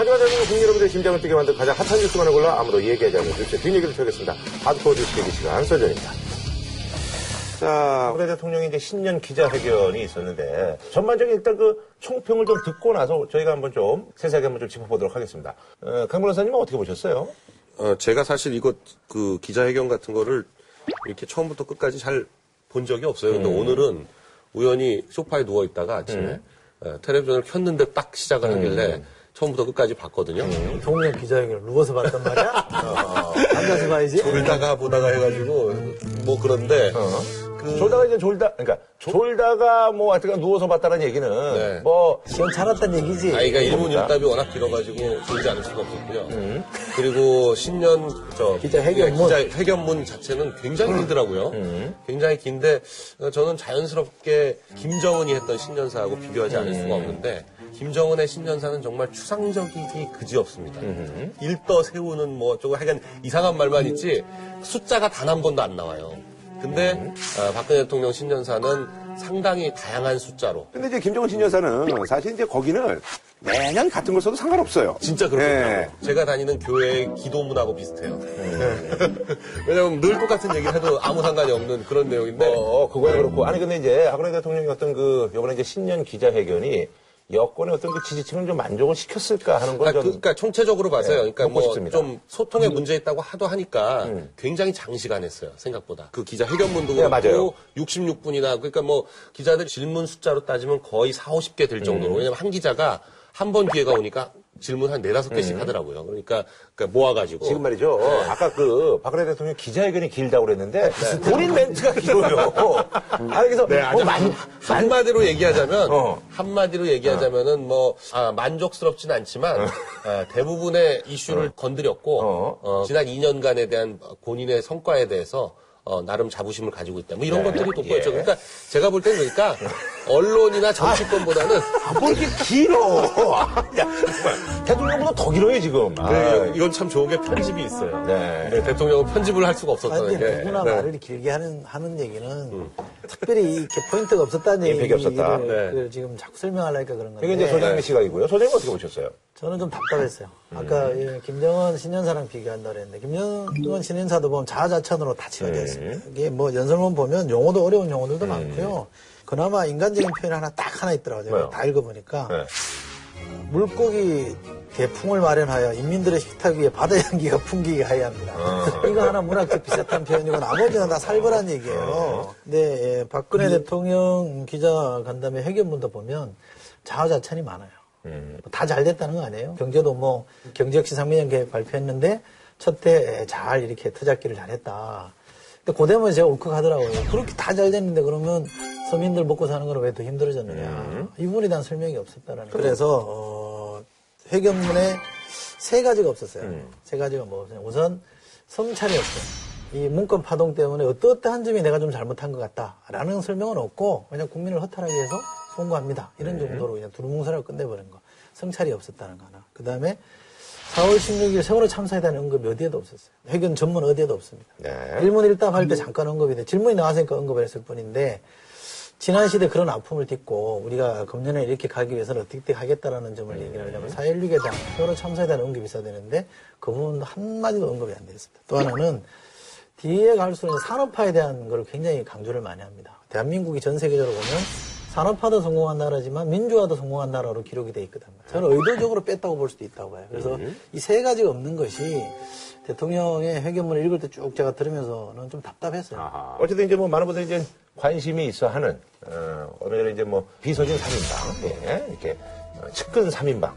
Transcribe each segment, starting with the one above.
하지만 대한민국 국민 여러분들의 심장을 뛰게 만든 가장 핫한 뉴스만을 골라 아무도 얘기하지 않는 뉴스 뒷얘기를 펴겠습니다. 하드코어 뉴스 얘기 시간 설전입니다. 자, 박근혜 대통령이 이제 신년 기자회견이 있었는데 전반적인 일단 그 총평을 좀 듣고 나서 저희가 한번 좀 세세하게 한번 좀 짚어보도록 하겠습니다. 어, 강 변호사님은 어떻게 보셨어요? 어, 제가 사실 이거 그 기자회견 같은 거를 이렇게 처음부터 끝까지 잘 본 적이 없어요. 근데 오늘은 우연히 소파에 누워 있다가 아침에 어, 텔레비전을 켰는데 딱 시작을 하길래 처음부터 끝까지 봤거든요. 동료 기자회견을 누워서 봤단 말이야? 어, 앉아서 봐야지. 졸다가 보다가 해가지고 뭐 그런데 그 졸다가 이제 졸다, 그러니까 졸다가 뭐 하여튼 누워서 봤다는 얘기는 네. 뭐 시원 차렸단 얘기지. 아이가 일본 일답이 워낙 길어가지고 졸지 않을 수가 없었고요. 그리고 신년 저 기자 회견문. 기자 회견문 자체는 굉장히 길더라고요. 굉장히 긴데 어, 저는 자연스럽게 김정은이 했던 신년사하고 비교하지 않을 수가 없는데 김정은의 신년사는 정말 추상적이기 그지없습니다. 일떠 세우는 뭐 조금 하여간 이상한 말만 있지 숫자가 단 한 번도 안 나와요. 근데 어, 박근혜 대통령 신년사는 상당히 다양한 숫자로 근데 이제 김정은 신여사는 사실 이제 거기는 매년 같은 걸 써도 상관없어요. 진짜 그렇거든요. 네. 제가 다니는 교회의 기도문하고 비슷해요. 왜냐면 늘 똑같은 얘기를 해도 아무 상관이 없는 그런 내용인데. 어, 그거야 그렇고. 아니, 근데 이제 박근혜 대통령이 어떤 그, 요번에 이제 신년 기자회견이 여권의 어떤 그 지지층을 좀 만족을 시켰을까 하는 걸 그러니까, 좀. 그, 러니까 총체적으로 봐서요. 네, 그러니까 뭐. 음. 좀 소통에 문제 있다고 하도 하니까 굉장히 장시간 했어요. 생각보다. 그 기자 회견문도 네, 맞아요. 그렇고 66분이나 그러니까 뭐 기자들 질문 숫자로 따지면 거의 4, 50개 될 음. 정도로. 왜냐면 한 기자가 한 번 기회가 오니까 질문 한 네다섯 개씩 하더라고요. 그러니까, 그러니까 모아가지고. 음. 지금 말이죠. 아까 그 박근혜 대통령 기자회견이 길다고 그랬는데 본인 멘트가 길어요. 아니 그래서 네, 뭐 아주 만, 한마디로 얘기하자면 어. 한마디로 얘기하자면은 뭐 아, 만족스럽진 않지만 아, 대부분의 이슈를 건드렸고 어. 어, 지난 2년간에 대한 본인의 성과에 대해서 어, 나름 자부심을 가지고 있다. 뭐 이런 네. 것들이 돋보였죠. 예. 그러니까 제가 볼 때는 그러니까 언론이나 정치권보다는 아, 뭐 이렇게 길어. 야. 대통령보다 더 길어요, 지금. 아, 그, 이건 참 좋은 게 편집이 있어요. 네. 네, 대통령은 편집을 할 수가 없었다는 게. 누구나 네. 말을 길게 하는, 하는 얘기는 특별히 이렇게 포인트가 없었다는 임팩이 얘기를 없었다. 네. 그 지금 자꾸 설명하려니까 그런 건데. 이게 이제 소장님 시각이고요. 소장님 어떻게 보셨어요? 저는 좀 답답했어요. 아까 예, 김정은 신년사랑 비교한다 그랬는데 김정은 신년사도 보면 자아자찬으로 다 지어져 있습니 다. 이게 뭐 연설문 보면 용어도 어려운 용어들도 많고요. 그나마 인간적인 표현 하나 딱 하나 있더라고요. 제가 뭐요? 다 읽어보니까 네. 물고기 대풍을 마련하여 인민들의 식탁 위에 바다 향기가 풍기게 하여야 합니다. 이거 하나 문학적 비슷한 표현이고 나머지는 다 살벌한 얘기예요. 근데 예, 박근혜 대통령 기자 간담회 회견문도 보면 자화자찬이 많아요. 다잘 됐다는 거 아니에요? 경제도 뭐 경제혁신 상민형 계획 발표했는데 첫 때 잘 이렇게 터잡기를 잘했다. 고대면 제가 울컥하더라고요. 그렇게 다 잘 됐는데 그러면 서민들 먹고 사는 거는 왜더 힘들어졌느냐. 이 부분에 대한 설명이 없었다라는 거예요. 그래서 어, 회견문에 세 가지가 없었어요. 세 가지가 뭐였냐면 우선 성찰이 없어요. 이 문건 파동 때문에 어떠어떠한 점이 내가 좀 잘못한 것 같다라는 설명은 없고 그냥 국민을 허탈하게 해서 송구합니다. 이런 정도로 그냥 두루뭉술하고 끝내버린 거. 성찰이 없었다는 거 하나. 그 다음에 4월 16일 세월호 참사에 대한 언급이 어디에도 없었어요. 회견 전문 어디에도 없습니다. 네. 일문 일답 할 때 잠깐 언급이 돼. 질문이 나왔으니까 언급을 했을 뿐인데 지난 시대 그런 아픔을 딛고 우리가 금년에 이렇게 가기 위해서는 어떻게 하겠다라는 점을 얘기를 하려면 4.16에 대한 세월호 참사에 대한 언급이 있어야 되는데 그 부분도 한마디도 언급이 안 됐습니다. 또 하나는 뒤에 갈수록 산업화에 대한 걸 굉장히 강조를 많이 합니다. 대한민국이 전 세계적으로 보면 산업화도 성공한 나라지만 민주화도 성공한 나라로 기록이 돼 있거든요. 저는 의도적으로 뺐다고 볼 수도 있다고 봐요. 그래서 이 세 가지가 없는 것이 대통령의 회견문을 읽을 때 쭉 제가 들으면서는 좀 답답했어요. 어쨌든 이제 뭐 많은 분들이 이제 관심이 있어 하는, 어, 전에 이제 뭐 비서진 3인방, 예, 이렇게, 어, 측근 3인방, 어,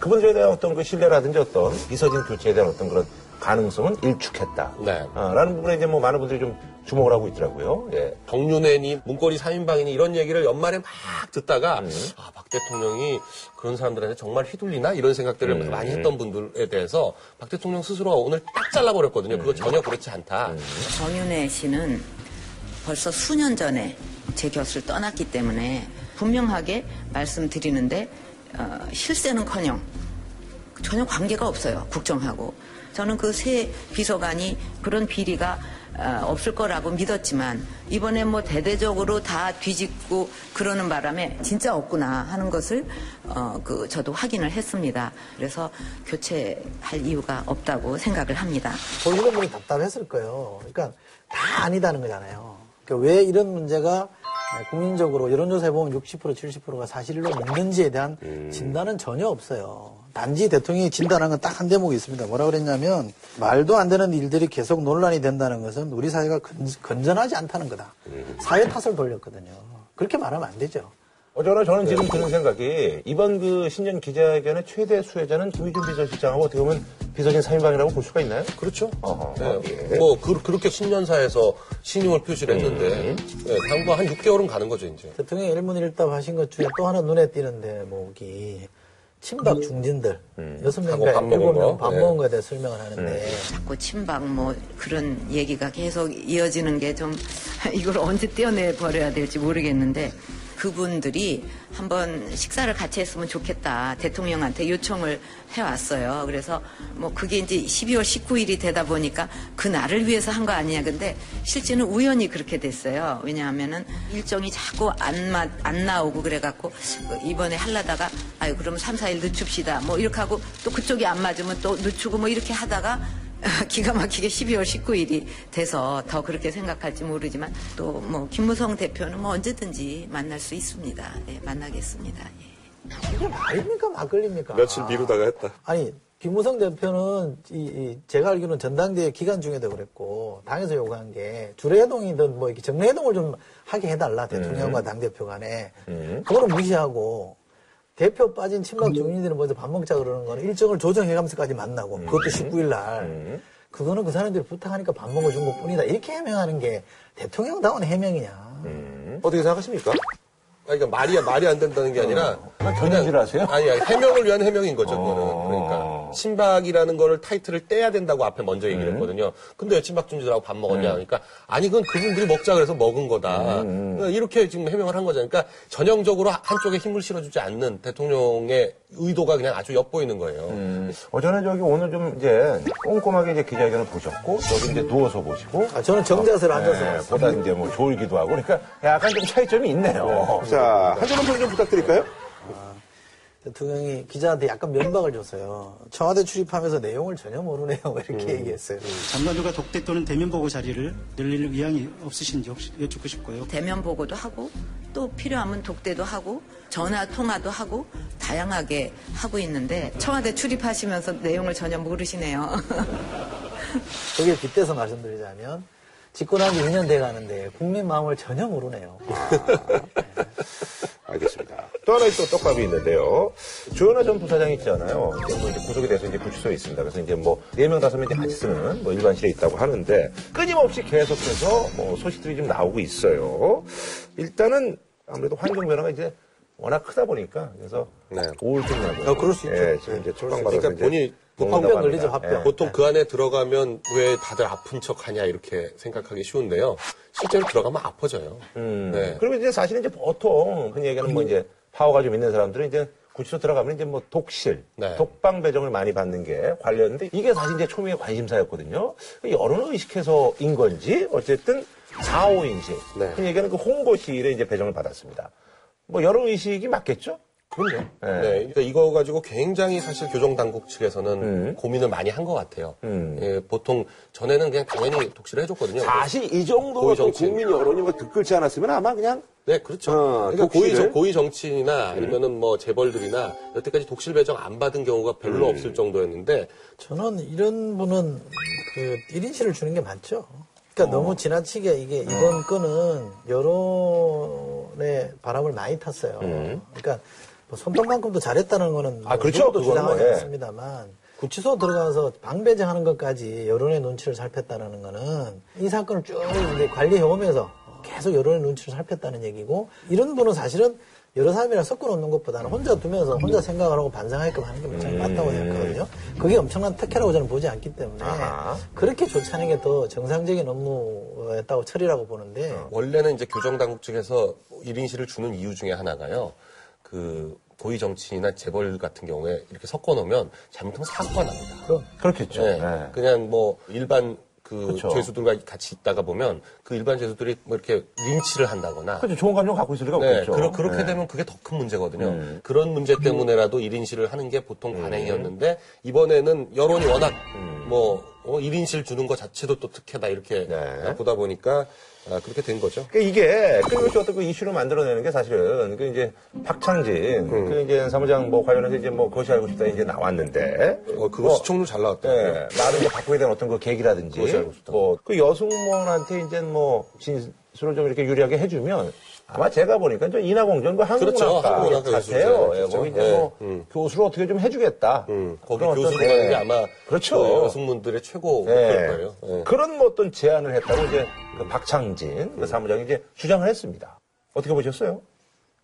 그분들에 대한 어떤 그 신뢰라든지 어떤 비서진 교체에 대한 어떤 그런 가능성은 일축했다. 네. 어, 라는 부분에 이제 뭐 많은 분들이 좀 주목을 하고 있더라고요. 예. 정윤회니 문고리 3인방이니 이런 얘기를 연말에 막 듣다가 아, 박 대통령이 그런 사람들한테 정말 휘둘리나 이런 생각들을 많이 했던 분들에 대해서 박 대통령 스스로가 오늘 딱 잘라버렸거든요. 그거 전혀 그렇지 않다. 정윤회 씨는 벌써 수년 전에 제 곁을 떠났기 때문에 분명하게 말씀드리는데 어, 실세는커녕 전혀 관계가 없어요 국정하고 저는 그 새 비서관이 그런 비리가 어, 없을 거라고 믿었지만 이번에 뭐 대대적으로 다 뒤집고 그러는 바람에 진짜 없구나 하는 것을 어, 그 저도 확인을 했습니다. 그래서 교체할 이유가 없다고 생각을 합니다. 보시는 분이 답답했을 거예요. 그러니까 다 아니다는 거잖아요. 그러니까 왜 이런 문제가 국민적으로 여론조사에 보면 60% 70%가 사실로 믿는지에 대한 진단은 전혀 없어요. 단지 대통령이 진단한 건 딱 한 대목이 있습니다. 뭐라 그랬냐면 말도 안 되는 일들이 계속 논란이 된다는 것은 우리 사회가 건, 건전하지 않다는 거다. 사회 탓을 돌렸거든요. 그렇게 말하면 안 되죠. 어쩌나 저는 지금 드는 생각이 이번 그 신년 기자회견의 최대 수혜자는 김희준 비서실장하고 어떻게 보면 비서진 3인방이라고 볼 수가 있나요? 그렇죠. 어허, 네. 예. 뭐 그, 렇게 신년사에서 신임을 표시를 했는데 네, 당분 한 6개월은 가는 거죠 이제. 대통령이 일문일답 하신 것 중에 또 하나 눈에 띄는 대목이 친박 중진들. 여섯 하고 명인가 밥 먹은 일곱 명 거. 밥 네. 먹은 거에 대해 설명을 하는데. 자꾸 친박 뭐 그런 얘기가 계속 이어지는 게 좀 이걸 언제 떼어내 버려야 될지 모르겠는데 그분들이 한번 식사를 같이 했으면 좋겠다 대통령한테 요청을 해왔어요. 그래서 뭐 그게 이제 12월 19일이 되다 보니까 그 날을 위해서 한 거 아니냐. 근데 실제는 우연히 그렇게 됐어요. 왜냐하면은 일정이 자꾸 안, 맞, 안 나오고 그래갖고 이번에 하려다가 아유 그러면 3, 4일 늦춥시다. 뭐 이렇게 하고 또 그쪽이 안 맞으면 또 늦추고 뭐 이렇게 하다가 기가 막히게 12월 19일이 돼서 더 그렇게 생각할지 모르지만 또 뭐 김무성 대표는 뭐 언제든지 만날 수 있습니다. 예, 만나겠습니다. 예. 이게 말입니까 막걸리입니까? 며칠 미루다가 했다. 아니 김무성 대표는 이, 이 제가 알기로는 전당대회 기간 중에도 그랬고 당에서 요구한 게 주례회동이든 뭐 이렇게 정례회동을 좀 하게 해달라 대통령과 당 대표 간에 그거를 무시하고 대표 빠진 친박 중인들은 먼저 밥 먹자 그러는 거는 일정을 조정해가면서까지 만나고 그것도 19일 날. 그거는 그 사람들이 부탁하니까 밥 먹어준 것 뿐이다. 이렇게 해명하는 게 대통령다운 해명이냐. 어떻게 생각하십니까? 아니, 그러니까 말이, 말이 안 된다는 게 아니라. 견인질 하세요? 아니, 아니, 해명을 위한 해명인 거죠, 그거는. 어. 그러니까. 친박이라는 거를 타이틀을 떼야 된다고 앞에 먼저 얘기를 했거든요. 근데 왜 친박 중지들하고 밥 먹었냐. 그러니까, 아니, 그건 그분들이 먹자 그래서 먹은 거다. 그러니까 이렇게 지금 해명을 한 거잖아요. 그러니까, 전형적으로 한쪽에 힘을 실어주지 않는 대통령의 의도가 그냥 아주 엿보이는 거예요. 어제는 저기 오늘 좀 이제 꼼꼼하게 이제 기자회견을 보셨고 여기 이제 누워서 보시고 아, 저는 정자세로 앉아서 네. 보다 이제 뭐 졸기도 하고 그러니까 약간 좀 차이점이 있네요. 자, 한 줄만 평좀 부탁드릴까요? 대통령이 기자한테 약간 면박을 줬어요 청와대 출입하면서 내용을 전혀 모르네요 이렇게 얘기했어요 장관들과 독대 또는 대면 보고 자리를 늘릴 의향이 없으신지 혹시 여쭙고 싶고요. 대면 보고도 하고 또 필요하면 독대도 하고 전화 통화도 하고 다양하게 하고 있는데 청와대 출입하시면서 내용을 전혀 모르시네요. 거기에 빗대서 말씀드리자면 집권한 지 2년 돼 가는데 국민 마음을 전혀 모르네요. 알겠습니다. 또 하나의 또 떡밥이 있는데요. 조현아 전 부사장 있잖아요. 뭐 이제 구속이 돼서 이제 구치소에 있습니다. 그래서 이제 뭐, 네 명, 다섯 명 이제 같이 쓰는 뭐 일반실에 있다고 하는데 끊임없이 계속해서 뭐 소식들이 좀 나오고 있어요. 일단은 아무래도 환경 변화가 이제 워낙 크다 보니까 그래서 네. 우울증 나고. 어, 그럴 수 있죠. 예, 지금 이제 처방받아서 그러니까 화병 합니다. 걸리죠. 예. 보통 그 안에 들어가면 왜 다들 아픈 척 하냐 이렇게 생각하기 쉬운데요. 실제로 들어가면 아파져요. 음. 네. 그리고 이제 사실은 이제 보통 흔히 얘기하는 뭐 이제 파워가 좀 있는 사람들은 이제 구치소 들어가면 이제 뭐 독실, 네. 독방 배정을 많이 받는 게 관련인데 이게 사실 이제 초미의 관심사였거든요. 여론을 의식해서인 건지 어쨌든 4, 5인식. 네. 흔히 얘기하는 그 홍보실에 이제 배정을 받았습니다. 뭐 여론 의식이 맞겠죠? 그럼요. 네. 네. 그러니까 이거 가지고 굉장히 사실 교정 당국 측에서는 고민을 많이 한 것 같아요. 음. 예, 보통 전에는 그냥 당연히 독실을 해줬거든요. 사실 이 정도 고위 어떤 정치인. 국민 여론이 뭐 듣글지 않았으면 아마 그냥 네, 그렇죠. 어, 그러니까 고위, 독실을? 정, 고위 정치인이나 아니면은 뭐 재벌들이나 여태까지 독실 배정 안 받은 경우가 별로 없을 정도였는데 저는 이런 분은 그 1인실을 주는 게 맞죠. 그러니까 너무 지나치게 이게 이번 건은 여론의 바람을 많이 탔어요. 그러니까 뭐 손톱만큼도 잘했다는 거는 아, 그렇죠. 주장하지 뭐, 예. 않습니다만 구치소 들어가서 방배정하는 것까지 여론의 눈치를 살폈다는 거는 이 사건을 쭉 이제 관리해 오면서 계속 여론의 눈치를 살폈다는 얘기고 이런 분은 사실은 여러 사람이랑 섞어 놓는 것보다는 혼자 두면서 혼자 생각을 하고 반성하게끔 하는 게 굉장히 맞다고 생각하거든요. 그게 엄청난 특혜라고 저는 보지 않기 때문에 아하. 그렇게 조치하는 게 더 정상적인 업무였다고 처리라고 보는데 원래는 이제 교정당국 측에서 1인실을 주는 이유 중에 하나가요. 그 고위 정치인이나 재벌 같은 경우에 이렇게 섞어 놓으면 잘못하면 사고가 납니다. 그럼 그렇겠죠. 네. 네. 그냥 뭐 일반 그 그쵸. 죄수들과 같이 있다가 보면 그 일반 죄수들이 뭐 이렇게 린치를 한다거나 그렇죠. 좋은 감정 갖고 있을 리가 네, 없겠죠. 그러, 그렇게 네. 되면 그게 더 큰 문제거든요. 음. 그런 문제 때문에라도 1인실을 하는 게 보통 관행이었는데 이번에는 여론이 워낙 뭐 어, 1인실 주는 것 자체도 또 특혜다 이렇게 네. 보다 보니까 아, 그렇게 된 거죠. 그러니까 이게 끊임없이 어떤 그 이슈를 만들어내는 게 사실은 그 이제 박창진 그 이제 사무장 뭐 관련해서 이제 뭐 그것이 알고 싶다 이제 나왔는데 어, 그거 뭐, 시청률 잘 나왔다. 예, 나를 이제 바꾸게 된 어떤 그 계기라든지. 뭐그 여승무원한테 이제 뭐 진술을 좀 이렇게 유리하게 해주면 아마 제가 보니까 저 인하공전 그 그렇죠. 한국문학과 한국문학과 같아요. 예, 교수죠. 거기 이제 예, 뭐 음. 교수를 어떻게 좀 해주겠다. 음, 거기 그런 어떤, 교수라는 예. 게 아마 그렇죠. 그 여승문들의 최고 예. 목표일 거예요. 예. 그런 뭐 어떤 제안을 했다고 이제 그 박창진 그 사무장이 이제 주장을 했습니다. 어떻게 보셨어요?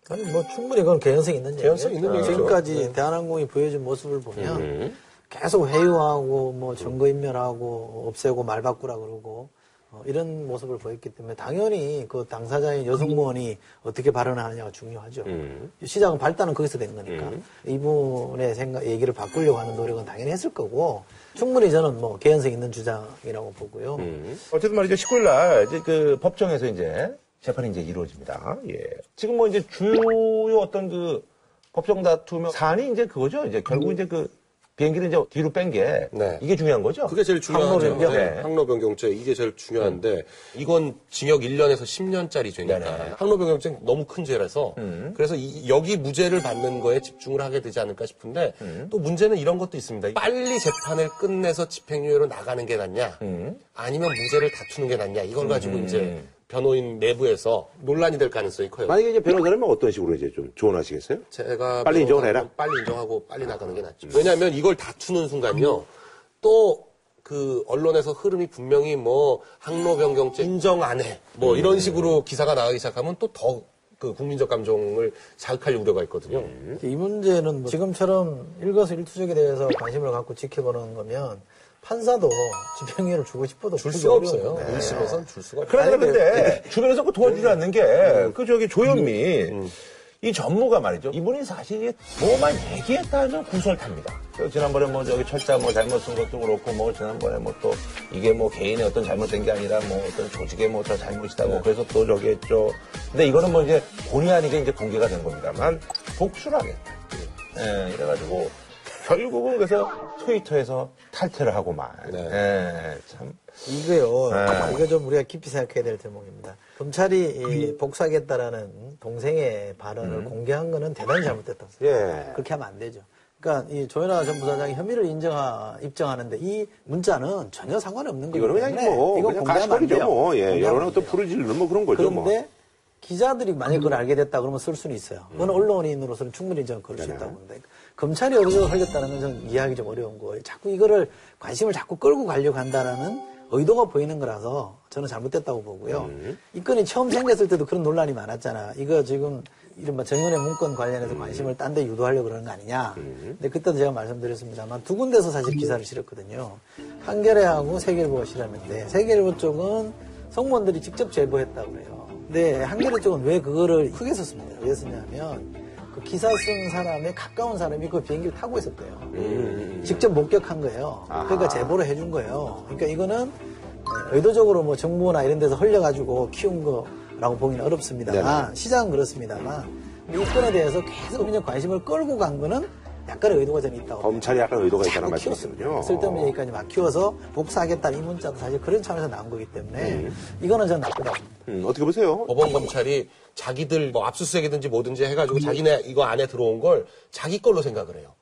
아니 뭐 충분히 그건 개연성 있는 얘기예요. 개연성 있는 얘기죠. 지금까지 대한항공이 보여준 모습을 보면 계속 회유하고 뭐 증거인멸하고 없애고 말 바꾸라 그러고 어, 이런 모습을 보였기 때문에 당연히 그 당사자인 여성무원이 어떻게 발언하느냐가 중요하죠. 시작은 발단은 거기서 된 거니까 이분의 생각 얘기를 바꾸려고 하는 노력은 당연히 했을 거고 충분히 저는 뭐 개연성 있는 주장이라고 보고요. 어쨌든 말이죠. 19일 날 이제 그 법정에서 이제 재판이 이제 이루어집니다. 예. 지금 뭐 이제 주요 어떤 그 법정 다툼의 사안이 이제 그거죠. 이제 결국 이제 그 비행기를 이제 뒤로 뺀게 네. 이게 중요한 거죠. 그게 제일 중요하죠. 항로 변경. 네, 네. 항로 변경죄 이게 제일 중요한데 이건 징역 1년에서 10년짜리 죄니까 네네. 항로 변경죄 너무 큰 죄라서 음. 그래서 이- 여기 무죄를 받는 거에 집중을 하게 되지 않을까 싶은데 음. 또 문제는 이런 것도 있습니다. 빨리 재판을 끝내서 집행유예로 나가는 게 낫냐 음. 아니면 무죄를 다투는 게 낫냐 이걸 가지고 이제 변호인 내부에서 논란이 될 가능성이 커요. 만약에 이제 변호사라면 어떤 식으로 이제 좀 조언하시겠어요? 제가 빨리 인정을 해라. 빨리 인정하고 빨리 나가는 게 낫죠. 왜냐하면 이걸 다투는 순간요. 또 그 언론에서 흐름이 분명히 뭐 항로 변경죄 인정 안 해. 뭐 이런 식으로 기사가 나가기 시작하면 또더 그 국민적 감정을 자극할 우려가 있거든요. 이 문제는 뭐 지금처럼 일거수일투족에 대해서 관심을 갖고 지켜보는 거면 판사도 집행유예를 주고 싶어도 줄 수가 없어요. 건데. 1심에서는 줄 수가 없어요. 그러니까 근데 주변에서 그 도와주지 않는 게 그 저기 조현민 이 전무가 말이죠. 이분이 사실 뭐만 얘기했다 하면 구설 탑니다. 저 지난번에 뭐 저기 철자 뭐 잘못 쓴 것도 그렇고 뭐 지난번에 뭐 또 이게 뭐 개인의 어떤 잘못된 게 아니라 뭐 어떤 조직의 뭐저 잘못이다 뭐 그래서 또 저기 했죠. 근데 이거는 뭐 이제 본의 아니게 이제 공개가 된 겁니다만 복수를 하겠다. 예, 이래가지고 결국은 그래서 트위터에서 탈퇴를 하고 말. 네. 예, 참. 이거요. 네. 이거 좀 우리가 깊이 생각해야 될 대목입니다. 검찰이 이 복수하겠다라는 동생의 발언을 공개한 거는 대단히 잘못됐다고 생각합니다. 예. 그렇게 하면 안 되죠. 그러니까 이 조현아 전 부사장이 혐의를 인정하, 입증하는데 이 문자는 전혀 상관없는 거기 이거는 때문에 그냥 뭐 이거 공개하면 안 돼요. 뭐. 예, 공개하면 여론의 안 어떤 지르는 뭐 그런 거죠 뭐. 그런데 기자들이 만약 그걸 알게 됐다 그러면 쓸 수는 있어요. 그건 언론인으로서는 충분히 저는 그럴 수 있다고 봅니다. 검찰이 의도적으로 흘렸다는 건 저는 이해하기 좀 어려운 거예요. 자꾸 이거를 관심을 자꾸 끌고 가려고 한다는 의도가 보이는 거라서 저는 잘못됐다고 보고요. 이 건이 처음 생겼을 때도 그런 논란이 많았잖아. 이거 지금 이른바 정윤의 문건 관련해서 관심을 딴 데 유도하려고 그러는 거 아니냐. 근데 그때도 제가 말씀드렸습니다만 두 군데서 사실 기사를 실었거든요. 한겨레하고 세계일보가 실었는데 세계일보 쪽은 성무원들이 직접 제보했다고 그래요. 근데 한겨레 쪽은 왜 그거를 크게 썼습니다. 왜 썼냐면 그 기사 쓴 사람에 가까운 사람이 그 비행기를 타고 있었대요. 직접 목격한 거예요. 그러니까 제보를 해준 거예요. 그러니까 이거는 네, 의도적으로 뭐 정부나 이런 데서 흘려가지고 키운 거라고 보기는 어렵습니다만 시장은 그렇습니다만 이 건에 대해서 계속 국민적 관심을 끌고 간 거는 약간의 의도가 저는 있다고. 검찰이 약간 의도가 있다는. 키웠습니다. 쓸데없는 얘기까지 막 키워서 복사하겠다는 이 문자도 사실 그런 차원에서 나온 거기 때문에 이거는 저는 나쁘다고 봅니다. 음, 어떻게 보세요? 법원 검찰이 자기들 뭐 압수수색이든지 뭐든지 해가지고 자기네 이거 안에 들어온 걸 자기 걸로 생각을 해요.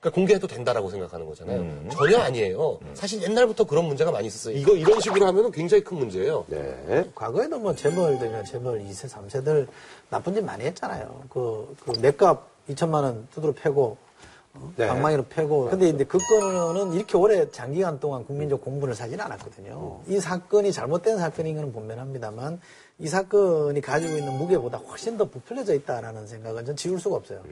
그러니까 공개해도 된다라고 생각하는 거잖아요. 전혀 아니에요. 사실 옛날부터 그런 문제가 많이 있었어요. 이거 이런 식으로 하면 굉장히 큰 문제예요. 네. 과거에도 뭐 재벌들이나 재벌 2세, 3세들 나쁜 짓 많이 했잖아요. 그, 그 맥값 2천만 원 두드러 패고, 어? 네. 방망이로 패고. 근데 이제 그 건은 이렇게 오래 장기간 동안 국민적 공분을 사진 않았거든요. 이 사건이 잘못된 사건인 건 분명합니다만 이 사건이 가지고 있는 무게보다 훨씬 더 부풀려져 있다라는 생각은 전 지울 수가 없어요.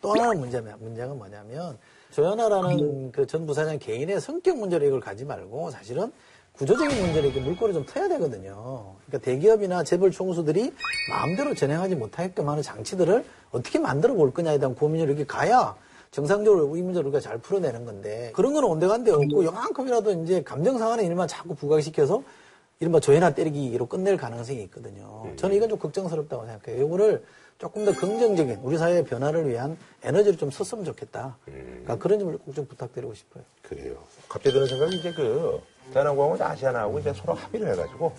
또 하나는 문제면, 문제가 뭐냐면 조현아라는 그 전 부사장 개인의 성격 문제로 이걸 가지 말고 사실은 구조적인 문제를 이렇게 물꼬를 좀 터야 되거든요. 그러니까 대기업이나 재벌 총수들이 마음대로 진행하지 못하게끔 하는 장치들을 어떻게 만들어 볼 거냐에 대한 고민을 이렇게 가야 정상적으로 이 문제를 우리가 잘 풀어내는 건데 그런 건 온데간데 없고 요만큼이라도 이제 감정 상하는 일만 자꾸 부각시켜서 이른바 조회나 때리기로 끝낼 가능성이 있거든요. 저는 이건 좀 걱정스럽다고 생각해요. 이거를 조금 더 긍정적인 우리 사회의 변화를 위한 에너지를 좀 썼으면 좋겠다. 그러니까 그런 점을 꼭 좀 부탁드리고 싶어요. 그래요. 갑자기 드는 생각이 이제 그 대한항공하고 아시아나하고 이제 서로 합의를 해가지고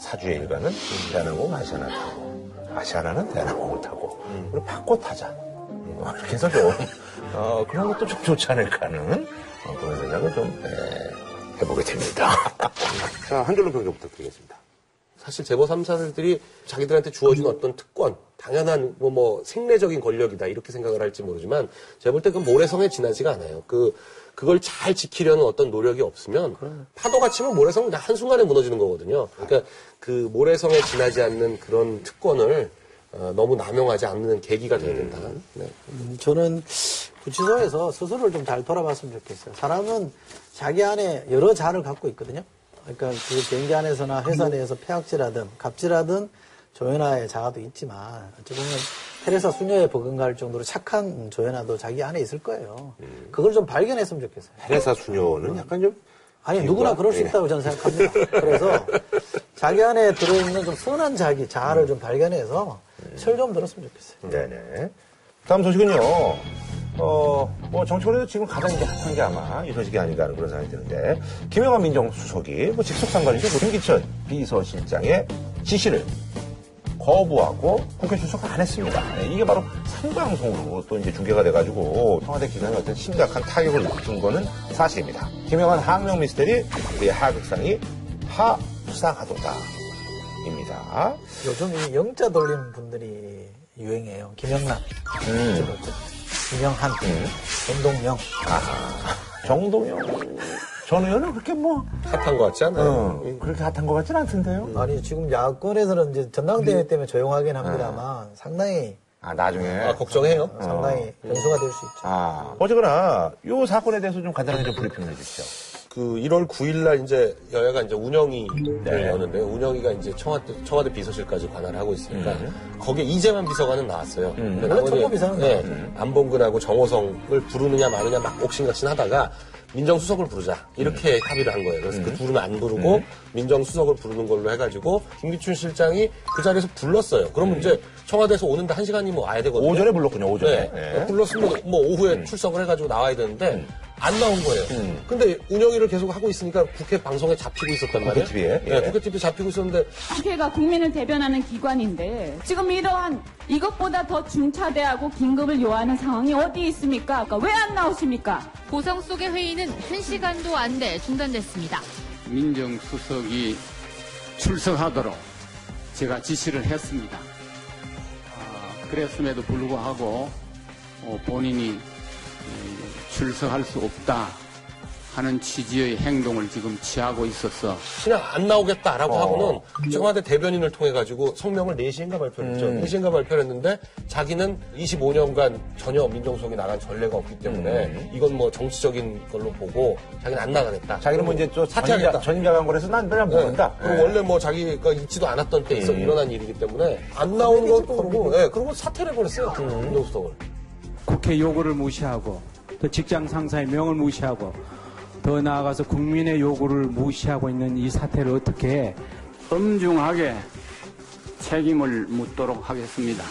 사주의 일가는 대한항공 아시아나 타고 아시아나는 대한항공을 타고 그리고 바꿔 타자. 어, 해서 좀 어, 그런 것도 좀 좋지 않을까 하는 어, 그런 생각을 좀 예, 해보게 됩니다. 자, 한 줄로 평가 부탁드리겠습니다. 사실 재벌 3사들이 자기들한테 주어진 어떤 특권, 당연한 뭐, 뭐 생리적인 권력이다 이렇게 생각을 할지 모르지만 제가 볼 때 그 모래성에 지나지가 않아요. 그 그걸 잘 지키려는 어떤 노력이 없으면 파도가 치면 모래성은 그냥 한순간에 무너지는 거거든요. 그러니까 그 모래성에 지나지 않는 그런 특권을 어, 너무 남용하지 않는 계기가 돼야 된다. 네. 음, 저는 구치소에서 스스로를 좀 잘 돌아봤으면 좋겠어요. 사람은 자기 안에 여러 자를 갖고 있거든요. 그러니까 그 경기 안에서나 회사 내에서 폐악질하든 갑질하든 조연아의 자아도 있지만 어찌 보면 테레사 수녀에 버금갈 정도로 착한 조연아도 자기 안에 있을 거예요. 그걸 좀 발견했으면 좋겠어요. 테레사 수녀는 약간 좀 아니 누구나 그럴 수 예. 있다고 저는 생각합니다. 그래서 자기 안에 들어있는 좀 선한 자기 자아를 좀 발견해서 철좀 들었으면 좋겠어요. 네네. 다음 소식은요. 어, 뭐, 정치권에서 지금 가장 이제 핫한 게 아마 이 소식이 아닌가 하는 그런 생각이 드는데, 김영환 민정수석이 뭐 직속 상관이죠. 김기천 비서실장의 지시를 거부하고 국회 출석 안 했습니다. 네, 이게 바로 생방송으로 또 이제 중계가 돼가지고 청와대 기관에 어떤 심각한 타격을 입힌 거는 사실입니다. 김영환 항명 우리의 하극상이 하수사가도다. 입니다. 요즘 이 영자 돌리는 분들이 유행이에요. 김영란, 음. 김영한, 정동영. 정동영 전 의원은 그렇게 뭐 핫한 것 같지 않아요? 어, 그렇게 핫한 것 같지는 않던데요. 아니 지금 야권에서는 이제 전당대회 때문에 조용하긴 합니다만 상당히 아 나중에 아, 걱정해요. 상당히 변수가 될 수 있죠. 아 어쨌거나 요 사건에 대해서 좀 간단하게 좀 브리핑을 해주시죠. 그 1월 9일 날 이제 여야가 이제 운영위를 네. 여는데 운영위가 이제 청와대, 청와대 비서실까지 관할을 하고 있으니까 음. 거기에 이재만 비서관은 나왔어요. 근데 원래 나머지, 청와비서는 네, 나왔죠. 안봉근하고 정호성을 부르느냐 마느냐 막 옥신각신 하다가 민정수석을 부르자 이렇게 음. 합의를 한 거예요. 그래서 그 둘은 안 부르고 민정수석을 부르는 걸로 해가지고 김기춘 실장이 그 자리에서 불렀어요. 그러면 이제 청와대에서 오는데 한 시간이면 와야 되거든요. 음. 오전에 불렀군요. 오전에. 네. 네. 불렀으면 뭐 오후에 출석을 해가지고 나와야 되는데 안 나온 거예요. 음. 근데 운영위를 계속 하고 있으니까 국회 방송에 잡히고 있었단 말이에요. 국회 TV에? 예. 네, 국회 TV 잡히고 있었는데 국회가 국민을 대변하는 기관인데 지금 이러한 이것보다 더 중차대하고 긴급을 요하는 상황이 어디 있습니까? 왜안 나오십니까? 고성 속의 회의는 1시간도 안 돼 중단됐습니다. 민정수석이 출석하도록 제가 지시를 했습니다. 아, 그랬음에도 불구하고 어, 본인이 에, 출석할 수 없다 하는 취지의 행동을 지금 취하고 있어서 그냥 안 나오겠다라고 어. 하고는 청와대 대변인을 통해 가지고 성명을 4시인가 발표를 했죠. 음. 4시인가 발표를 했는데 자기는 25년간 전혀 민정수석이 나간 전례가 없기 때문에 음. 이건 뭐 정치적인 걸로 보고 자기는 안 나가겠다. 자기는 뭐 이제 또 사퇴하겠다. 전임자관거에서 난 그냥 모른다. 네. 그리고 원래 뭐 자기가 있지도 않았던 때 있어 음. 일어난 일이기 때문에 안 나오는 것도 그러고, 예, 그리고 사퇴를 해버렸어요. 음. 민정수석을. 국회 요구를 무시하고 또 직장 상사의 명을 무시하고 더 나아가서 국민의 요구를 무시하고 있는 이 사태를 어떻게 엄중하게 책임을 묻도록 하겠습니다.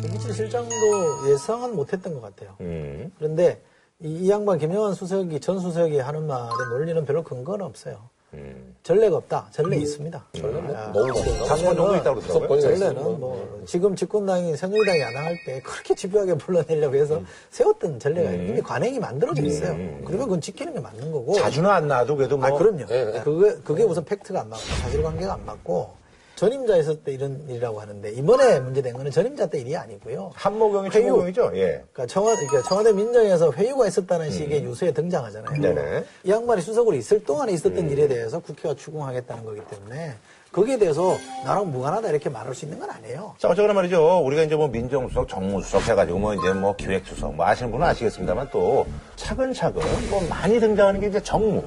김기춘 실장도 예상은 못했던 것 같아요. 음. 그런데 이, 이 양반 김영환 수석이 전 수석이 하는 말에 논리는 별로 근거는 없어요. 음. 전례가 없다. 전례 있습니다. 전례는 아, 너무 많아요. 다섯 번 정도 있다고 그러더라고요. 전례는. 뭐 지금 집권당이 새누리당이 야당할 때 그렇게 집요하게 불러내려고 해서 세웠던 전례가 이미 관행이 만들어져 있어요. 그러면 그건 지키는 게 맞는 거고. 자주는 안 나와도 그래도 뭐. 아, 그럼요. 네, 네. 그게, 그게 우선 팩트가 안 맞고, 사실관계가 안 맞고, 전임자 있을 때 이런 일이라고 하는데, 이번에 문제된 거는 전임자 때 일이 아니고요. 한모경이. 최모경이죠. 예. 그러니까 청와대, 그러니까 청와대 민정에서 회유가 있었다는 식의 뉴스에 등장하잖아요. 음. 네네. 이 양반이 수석으로 있을 동안에 있었던 일에 대해서 국회가 추궁하겠다는 거기 때문에, 거기에 대해서 나랑 무관하다 이렇게 말할 수 있는 건 아니에요. 자, 어쨌거나 말이죠. 우리가 이제 뭐 민정수석, 정무수석 해가지고 뭐 이제 뭐 기획수석 뭐 아시는 분은 아시겠습니다만 또 차근차근 뭐 많이 등장하는 게 이제 정무.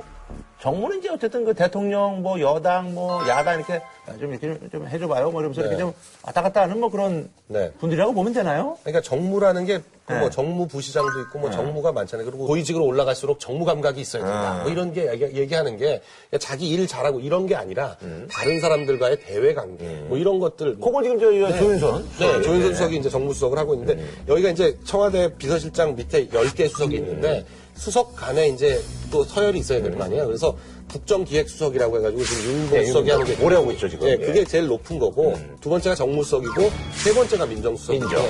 정무는 이제 어쨌든 그 대통령 뭐 여당 뭐 야당 이렇게 좀 이렇게 좀, 좀 해줘봐요. 뭐 이러면서 이렇게 네. 좀 왔다 갔다 하는 뭐 그런 네. 분들이라고 보면 되나요? 그러니까 정무라는 게뭐 네. 정무 부시장도 있고 뭐 정무가 많잖아요. 그리고 고위직으로 올라갈수록 정무 감각이 있어야 된다. 아. 뭐 이런 게 얘기, 하는 게 자기 일 잘하고 이런 게 아니라 다른 사람들과의 대외 관계 뭐 이런 것들 뭐 그걸 지금 저희 조윤선. 네, 조윤선 수석이 이제 정무 수석을 하고 있는데 여기가 이제 청와대 비서실장 밑에 10개 수석이 있는데 수석 간에 이제 또 서열이 있어야 될거 아니에요. 그래서 국정기획수석이라고 해가지고 지금 유인봉 네, 수석이 하는 게 오래 하고 있죠, 지금. 네, 예. 그게 제일 높은 거고 두 번째가 정무수석이고 세 번째가 민정수석인데 민정.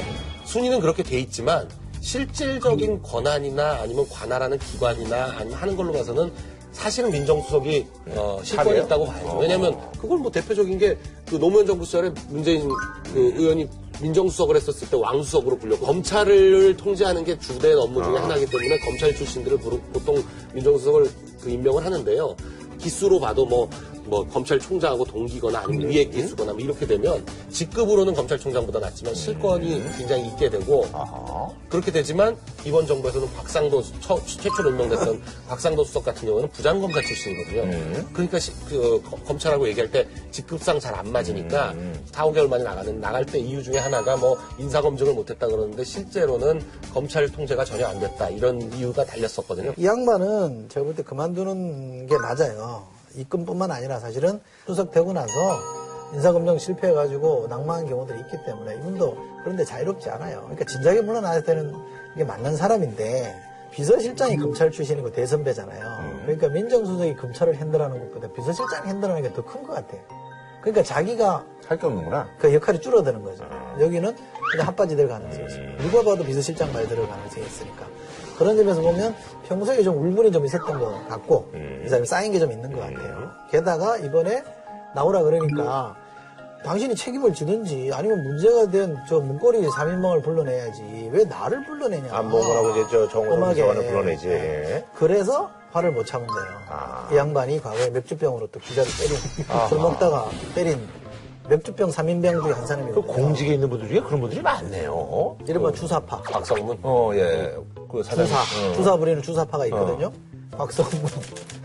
순위는 그렇게 돼 있지만 실질적인 권한이나 아니면 관할하는 기관이나 아니면 하는 걸로 봐서는 사실은 민정수석이 어, 실권이 차례요? 있다고 봐야죠. 왜냐하면 그걸 뭐 대표적인 게 그 노무현 정부 시절에 문재인 그 의원이 민정수석을 했었을 때 왕수석으로 불렸고 검찰을 통제하는 게 주된 업무 중에 하나이기 때문에 검찰 출신들을 부르- 보통 민정수석을 그 임명을 하는데요. 기수로 봐도 뭐, 뭐 검찰총장하고 동기거나 아니면 위에 기수거나 뭐 이렇게 되면 직급으로는 검찰총장보다 낫지만 실권이 굉장히 있게 되고 그렇게 되지만 이번 정부에서는 박상도 수- 처- 최초로 임명됐던 박상도 수석 같은 경우는 부장검사 출신이거든요. 그러니까 시- 그 거- 검찰하고 얘기할 때 직급상 잘 안 맞으니까 4, 5개월 만에 나가는 나갈 때 이유 중에 하나가 뭐 인사 검증을 못했다 그러는데 실제로는 검찰 통제가 전혀 안 됐다 이런 이유가 달렸었거든요. 이 양반은 제가 볼 때 그만두는 게 맞아요. 입금뿐만 아니라 사실은 수석되고 나서 인사검증 실패해가지고 낭망한 경우들이 있기 때문에 이분도 그런데 자유롭지 않아요. 그러니까 진작에 물러나야 되는 게 맞는 사람인데 비서실장이 검찰 출신이고 대선배잖아요. 그러니까 민정수석이 검찰을 핸들하는 것보다 비서실장이 핸들하는 게 더 큰 것 같아요. 그러니까 자기가 할 게 없는구나. 그 역할이 줄어드는 거죠. 여기는 그냥 핫바지 될 가능성이 있어요. 누가 봐도 비서실장 말 들을 가능성이 있으니까. 그런 점에서 보면 평소에 좀 울분이 좀 있었던 것 같고, 이 사람이 쌓인 게 좀 있는 것 같아요. 게다가 이번에 나오라 그러니까, 당신이 책임을 지든지 아니면 문제가 된 저 문고리 3인방을 불러내야지. 왜 나를 불러내냐. 안 먹으라고 이제 저 정호성. 비서관을 불러내지. 예. 그래서 화를 못 참은 거예요. 아. 이 양반이 과거에 맥주병으로 또 기자를 때린, 술 먹다가 때린 맥주병 3인병 중에 한그 사람이거든요. 공직에 있는 분들 중에 그런 분들이 많네요. 이른바 주사파. 박성문 어, 예. 그 사장. 주사. 어. 주사 부리는 주사파가 있거든요. 박성문.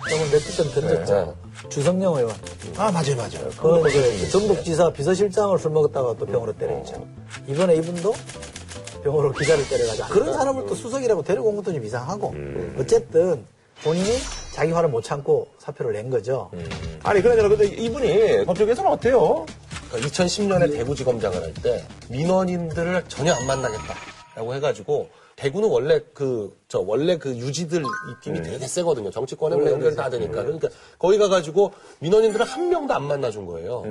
저는 맥주병 던졌죠. 주성영 의원. 아, 맞아요, 맞아요. 그 이제 전북지사 비서실장을 술 먹었다가 또 병으로 때렸죠. 이번에 이분도 병으로 기자를 때려가지고 그런 사람을 또 수석이라고 데리고 온 것도 좀 이상하고 어쨌든 본인이 자기 화를 못 참고 사표를 낸 거죠. 아니, 그러잖아. 근데 이분이 법조계에서는 어때요? 2010년에 대구지검장을 할 때 민원인들을 전혀 안 만나겠다라고 해가지고 대구는 원래 그 저 원래 그 유지들 이 팀이 되게 세거든요. 정치권에 뭐 연결 다 되니까 그러니까 거기 가가지고 민원인들을 한 명도 안 만나준 거예요.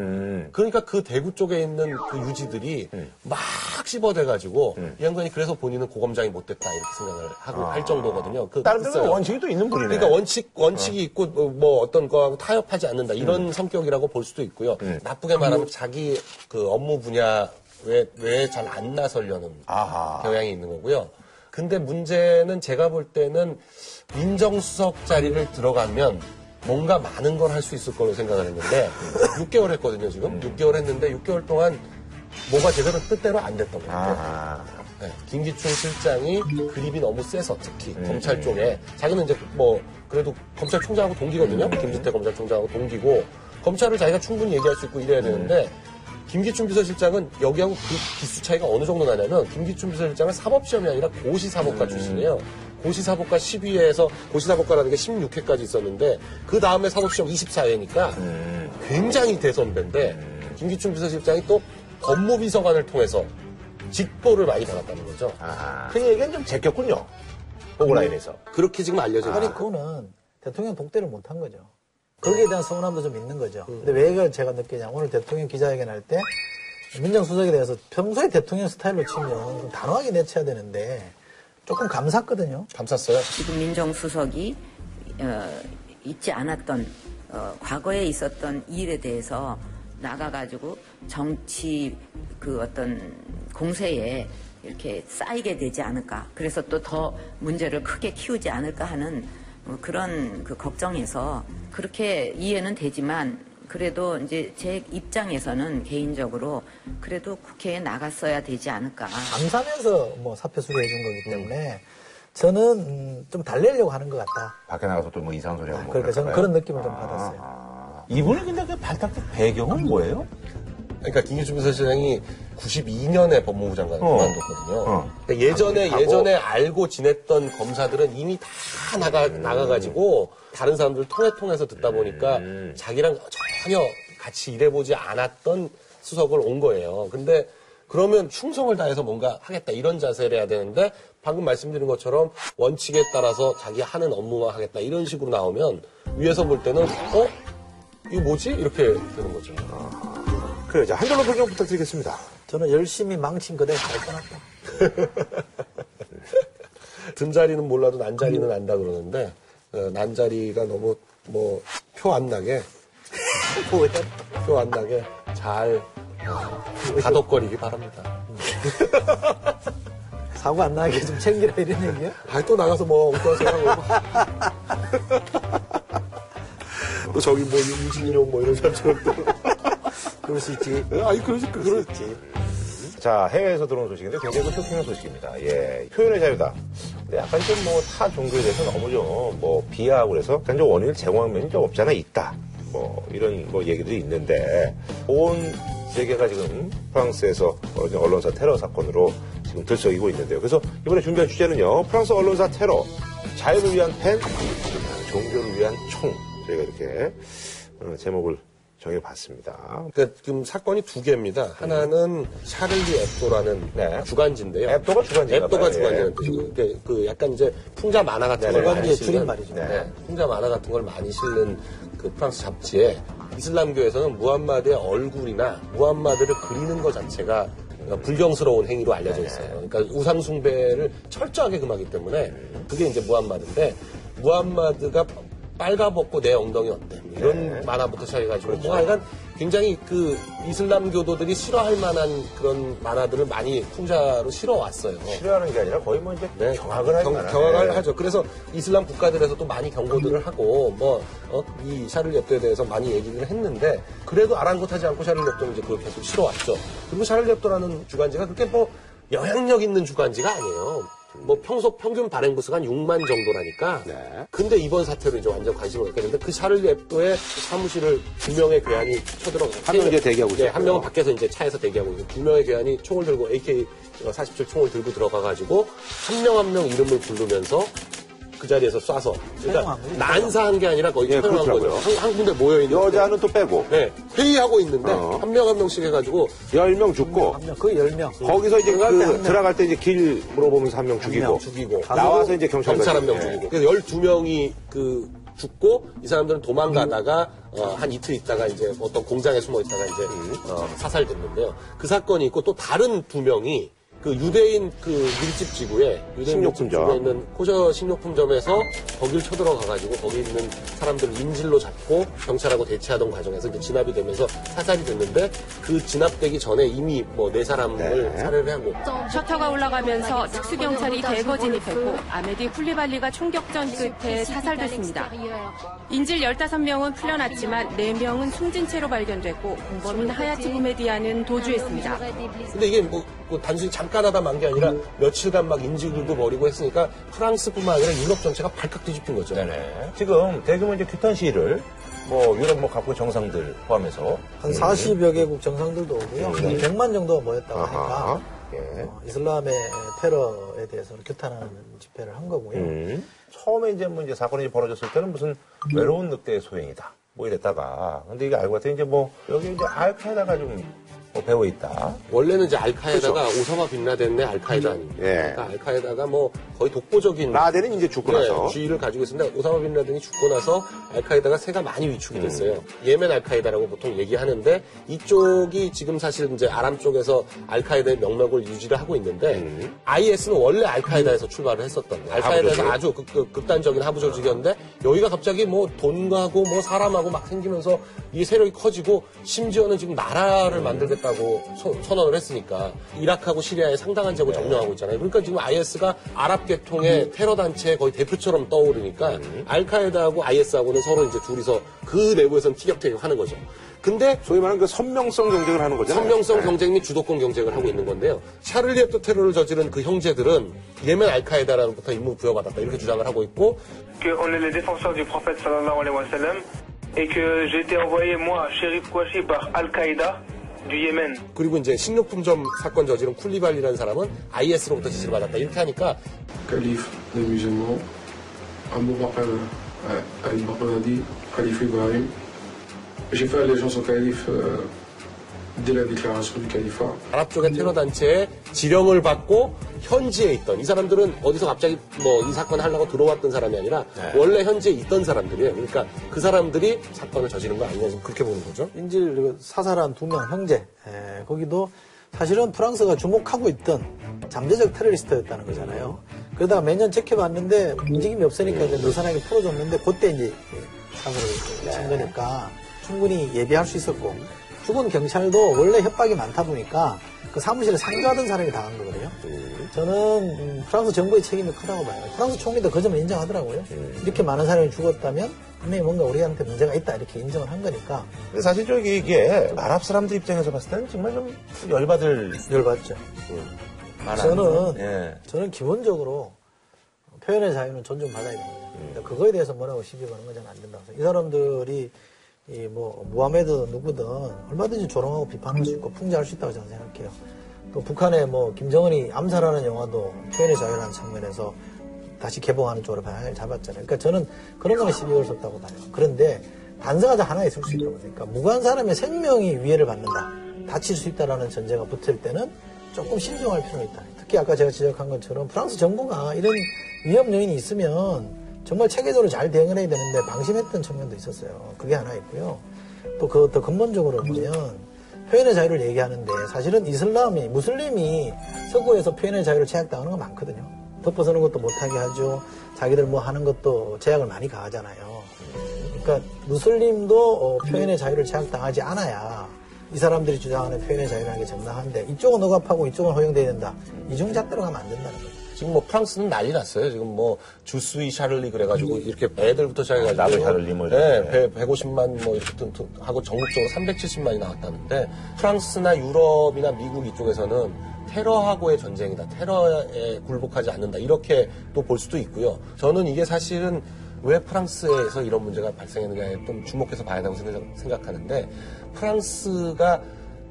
그러니까 그 대구 쪽에 있는 그 유지들이 막 씹어대가지고 이 양반이 그래서 본인은 고검장이 못 됐다 이렇게 생각을 하고 할 정도거든요. 그 다른 데는. 원칙이 또 있는 분이네. 그러니까 원칙 원칙이 있고 뭐, 뭐 어떤 거하고 타협하지 않는다 이런 성격이라고 볼 수도 있고요. 나쁘게 말하면 자기 그 업무 분야 외에 잘안 나서려는 아하. 경향이 있는 거고요. 근데 문제는 제가 볼 때는 민정수석 자리를 들어가면 뭔가 많은 걸 할 수 있을 거로 생각을 했는데 6개월 했거든요 지금 6개월 했는데 6개월 동안 뭐가 제대로 뜻대로 안 됐던 거예요. 아하. 네, 김기춘 실장이 그립이 너무 세서 특히 음. 검찰 쪽에 자기는 이제 뭐 그래도 검찰총장하고 동기거든요. 김진태 검찰총장하고 동기고 검찰을 자기가 충분히 얘기할 수 있고 이래야 되는데 김기춘 비서실장은 여기하고 그 기수 차이가 어느 정도 나냐면 김기춘 비서실장은 사법시험이 아니라 고시사법과 출신이에요. 고시사법과 10위에서 고시사법과라는 게 16회까지 있었는데 그 다음에 사법시험 24회니까 굉장히 대선배인데 김기춘 비서실장이 또 법무비서관을 통해서 직보를 많이 받았다는 거죠. 아하. 그 얘기는 좀 제꼈군요. 보고라인에서. 그렇게 지금 알려져 아니 있어요. 그거는 대통령 독대를 못한 거죠. 거기에 대한 서운함도 좀 있는 거죠. 근데 왜 이걸 제가 느끼냐 오늘 대통령 기자회견 할 때 민정수석에 대해서 평소에 대통령 스타일로 치면 좀 단호하게 내쳐야 되는데 조금 감쌌거든요. 감쌌어요. 지금 민정수석이 어, 있지 않았던 어, 과거에 있었던 일에 대해서 나가가지고 정치 그 어떤 공세에 이렇게 쌓이게 되지 않을까. 그래서 또 더 문제를 크게 키우지 않을까 하는 어, 그런 그 걱정에서 그렇게 이해는 되지만 그래도 이제 제 입장에서는 개인적으로 그래도 국회에 나갔어야 되지 않을까. 감사면서 뭐 사표 수리해 준 거기 때문에 저는 음, 좀 달래려고 하는 것 같다. 밖에 나가서 또 뭐 이상한 소리 하고. 뭐 그러니까 저는? 그런 느낌을 좀 받았어요. 아. 이분이 근데 그 발탁된 배경은 뭐예요? 그러니까 김기춘 비서실장이 92년에 법무부 장관을 어. 그만뒀거든요. 어. 그러니까 예전에. 예전에 알고 지냈던 검사들은 이미 다 나가 나가가지고 다른 사람들 통해 통해서 듣다 보니까 음. 자기랑 전혀 같이 일해보지 않았던 수석을 온 거예요. 근데 그러면 충성을 다해서 뭔가 하겠다 이런 자세를 해야 되는데 방금 말씀드린 것처럼 원칙에 따라서 자기 하는 업무만 하겠다 이런 식으로 나오면 위에서 볼 때는 어 이거 뭐지 이렇게 되는 거죠. 그래, 자, 한 줄로 평경 부탁드리겠습니다. 저는 열심히 망친 그대로 잘 떠났다. 든 자리는 몰라도 난 자리는 안다 그러는데 어, 난 자리가 너무 뭐 표 안 나게? 표 안 나게 잘 어, 다독거리기 바랍니다. 사고 안 나게 좀 챙기라 이런 얘기야? 아또 나가서 뭐 엉뚱한 소리 하고 또 저기 뭐 유진용 뭐 이런 사람처럼 또 그럴 수 있지. 아니 그러지 그렇지. 자, 해외에서 들어온 소식인데 굉장히 그 쇼킹한 소식입니다. 예. 표현의 자유다. 근데 약간 좀 뭐 타 종교에 대해서 너무 좀 뭐 비하하고 그래서 약간 좀 원인을 제공한 면이 좀 없지 않아 있다. 뭐 이런 뭐 얘기들이 있는데 온 세계가 지금 프랑스에서 언론사 테러 사건으로 지금 들썩이고 있는데요. 그래서 이번에 준비한 주제는요. 프랑스 언론사 테러, 자유를 위한 펜, 종교를 위한 총. 저희가 이렇게 어, 제목을 정해봤습니다. 그러니까 지금 사건이 두 개입니다. 하나는 샤를리 앱도라는 네. 주간지인데요. 앱도가 주간지인가 앱도가. 주간지라는 예. 뜻이고, 그, 그 약간 이제 풍자 만화 같은 걸 주간지의 많이 실는 줄임말이죠. 네. 풍자 만화 같은 걸 많이 실는 그 프랑스 잡지에 이슬람교에서는 무함마드의 얼굴이나 무함마드를 그리는 것 자체가 불경스러운 행위로 알려져 있어요. 그러니까 우상 숭배를 철저하게 금하기 때문에 그게 이제 무함마드인데 무함마드가 빨가벗고 내 엉덩이 어때? 뭐 이런 만화부터 시작해가지고 뭐 하여간 굉장히 그 이슬람교도들이 싫어할 만한 그런 만화들을 많이 풍자로 실어왔어요. 싫어하는 게 아니라 거의 뭐 이제 네. 경악을 경, 않아요. 경악을 네. 하죠. 그래서 이슬람 국가들에서 또 많이 경고들을 하고 뭐이 샤를리 앱도에 대해서 많이 얘기를 했는데 그래도 아랑곳하지 않고 샤를리 앱도는 이제 그걸 계속 실어왔죠. 그리고 샤를리 앱도라는 주간지가 그렇게 뭐 영향력 있는 주간지가 아니에요. 뭐 평소 평균 발행 부수가 한 6만 정도라니까. 네. 근데 이번 사태로 이제 완전 관심을 갖게 됐는데 그 샤를리 앱도의 사무실을 두 명의 괴한이 쳐들어 한 명은 이제 대기하고 네, 있었고요. 한 명은 밖에서 이제 차에서 대기하고 있고 두 명의 괴한이 총을 들고 AK 47 총을 들고 들어가 가지고 한 명 한 명 이름을 부르면서 그 자리에서 쏴서 그러니까. 난사한 게 아니라 거의 예, 사용한 거죠. 한, 한 군데 모여 있는 여자는 또 빼고 네, 회의하고 있는데 어. 한명 한 명씩 해가지고 10명 죽고 한 명, 거의 10명. 거기서 이제 들어갈 때한 그 명. 들어갈 때 이제 길 물어보면서 한 명 죽이고 명 죽이고 나와서 이제 경찰 경찰 한명 가지고. 죽이고 그래서 12명이 그 죽고 이 사람들은 도망가다가 어, 한 이틀 있다가 이제 어떤 공장에 숨어 있다가 이제 어, 사살됐는데요. 그 사건이 있고 또 다른 두 명이 그 유대인 그 밀집 지구에 유대인 밀집 식료품점. 지구에 있는 코저 식료품점에서 거길 쳐들어가가지고 거기 있는 사람들을 인질로 잡고 경찰하고 대치하던 과정에서 이제 진압이 되면서 사살이 됐는데 그 진압되기 전에 이미 뭐 네 사람을 네. 살해를 하고 셔터가 올라가면서 특수경찰이 대거 진입했고 아메디 쿨리발리가 총격전 끝에 사살됐습니다. 인질 15명은 풀려났지만 4명은 숨진 채로 발견됐고 공범인 하야치 부메디아는 도주했습니다. 근데 이게 뭐, 뭐 단순히 잠깐 하다 만 게 아니라 며칠간 막 인질들도 버리고 했으니까 프랑스뿐만 아니라 유럽 전체가 발칵 뒤집힌 거죠. 네네. 지금 대규모 이제 규탄 시위를 뭐 유럽 뭐 각국 정상들 포함해서 한 40여 개국 정상들도 오고요. 한 100만 정도 모였다고 아하. 하니까 예. 어, 이슬람의 테러에 대해서 규탄하는 집회를 한 거고요. 음. 처음에 이제 뭐 이제 사건이 벌어졌을 때는 무슨 외로운 늑대의 소행이다. 뭐 이랬다가 근데 이게 알고 봤더니 이제 뭐 여기 이제 알카에다가 좀뭐 배워 있다. 원래는 이제 알카에다가 오사마 빈라덴의 알카에다 아닙니까? 예. 그러니까 알카에다가 뭐 거의 독보적인 라덴은 이제 죽고 나서 네, 지위를 가지고 있습니다. 오사마 빈라덴이 죽고 나서 알카에다가 새가 많이 위축이 음. 됐어요. 예멘 알카에다라고 보통 얘기하는데 이쪽이 지금 사실 이제 아람 쪽에서 알카에다의 명맥을 유지를 하고 있는데 음. IS는 원래 알카에다에서 출발을 했었던 거예요. 알카에다에서. 아주 극, 극, 단적인 하부 조직이었는데 여기가 갑자기 뭐 돈하고 뭐 사람하고 막 생기면서 이 세력이 커지고 심지어는 지금 나라를 만들겠다 고 소- 선언을 했으니까 이라크하고 시리아에 상당한 지역을 점령하고 있잖아요. 그러니까 지금 IS가 아랍 계통의 테러 단체의 거의 대표처럼 떠오르니까 알카에다하고 IS하고는 서로 이제 둘이서 그 내부에서는 티격태격 하는 거죠. 근데 소위 말하는 그 선명성 경쟁을 하는 거잖아요. 선명성 네. 경쟁 및 주도권 경쟁을 하고 있는 건데요. 샤를리 heb도 테러를 저지른 그 형제들은 예멘 알카에다라는 부터 임무 부여받았다 이렇게 주장을 하고 있고 qu'on est les défenseurs du prophète sallallahu alayhi wa sallam et que j'ai été envoyé moi, Sherif Kouachi, par Al-Qaïda du Yémen. 그리고 이제 식료품점 사건 저지른 쿨리발리라는 사람은 IS로부터 지시를 받았다 이렇게 하니까 calife des musulmans, Abu Bakr euh, al-Baghdadi, calife Ibrahim. J'ai fait allégeance au calife euh. 아랍 쪽의 테러 단체의 지령을 받고 현지에 있던 이 사람들은 어디서 갑자기 뭐 이 사건 하려고 들어왔던 사람이 아니라 원래 현지에 있던 사람들이에요. 그러니까 그 사람들이 사건을 저지른 거 아니냐. 지금 그렇게 보는 거죠. 인질 그 사살한 두 명 형제. 예, 거기도 사실은 프랑스가 주목하고 있던 잠재적 테러리스트였다는 거잖아요. 그러다가 매년 지켜봤는데 움직임이 없으니까 이제 느슨하게 풀어줬는데 그때 이제 사고를 친 거니까 충분히 예비할 수 있었고 죽은 경찰도 원래 협박이 많다 보니까 그 사무실에 상주하던 사람이 당한 거거든요. 저는 음, 프랑스 정부의 책임이 크다고 봐요. 프랑스 총리도 그 점을 인정하더라고요. 이렇게 많은 사람이 죽었다면 분명히 뭔가 우리한테 문제가 있다 이렇게 인정을 한 거니까 근데 사실 저기 이게 아랍 사람들 입장에서 봤을 때는 정말 좀 열받을 열받죠. 만한 저는 예. 저는 기본적으로 표현의 자유는 존중받아야 됩니다. 근데 그거에 대해서 뭐라고 시비 거는 건 안 된다고 생각해요. 이 사람들이 이 뭐 무하메드 누구든 얼마든지 조롱하고 비판할 수 있고 풍자할 수 있다고 저는 생각해요. 또 북한의 뭐 김정은이 암살하는 영화도 표현의 자유라는 측면에서 다시 개봉하는 쪽으로 방향을 잡았잖아요. 그러니까 저는 그런 거는 시비 걸수 없다고 봐요. 그런데 단서가 하나 있을 수 있다고 생각해요. 무고한 사람의 생명이 위해를 받는다. 다칠 수 있다라는 전제가 붙을 때는 조금 신중할 필요가 있다. 특히 아까 제가 지적한 것처럼 프랑스 정부가 이런 위험 요인이 있으면 정말 체계적으로 잘 대응을 해야 되는데 방심했던 측면도 있었어요. 그게 하나 있고요. 또 그 더 근본적으로 보면 표현의 자유를 얘기하는데 사실은 이슬람이 무슬림이 서구에서 표현의 자유를 제약당하는 거 많거든요. 덮어서는 것도 못하게 하죠. 자기들 뭐 하는 것도 제약을 많이 가하잖아요. 그러니까 무슬림도 어, 표현의 자유를 제약당하지 않아야 이 사람들이 주장하는 표현의 자유라는 게 정당한데 이쪽은 억압하고 이쪽은 허용돼야 된다. 이중 잣대로 가면 안 된다는 거죠. 지금 뭐 프랑스는 난리 났어요. 지금 뭐 주스이 샤를리 그래가지고 이렇게 애들부터 시작해가지고 나도 샤를리 뭐 네, 이렇게. 배 150만 뭐 이렇게 튼- 튼- 하고 전국적으로 370만이 나왔다는데 프랑스나 유럽이나 미국 이쪽에서는 테러하고의 전쟁이다. 테러에 굴복하지 않는다. 이렇게 또 볼 수도 있고요. 저는 이게 사실은 왜 프랑스에서 이런 문제가 발생했느냐에 좀 주목해서 봐야 된다고 생각- 생각하는데 프랑스가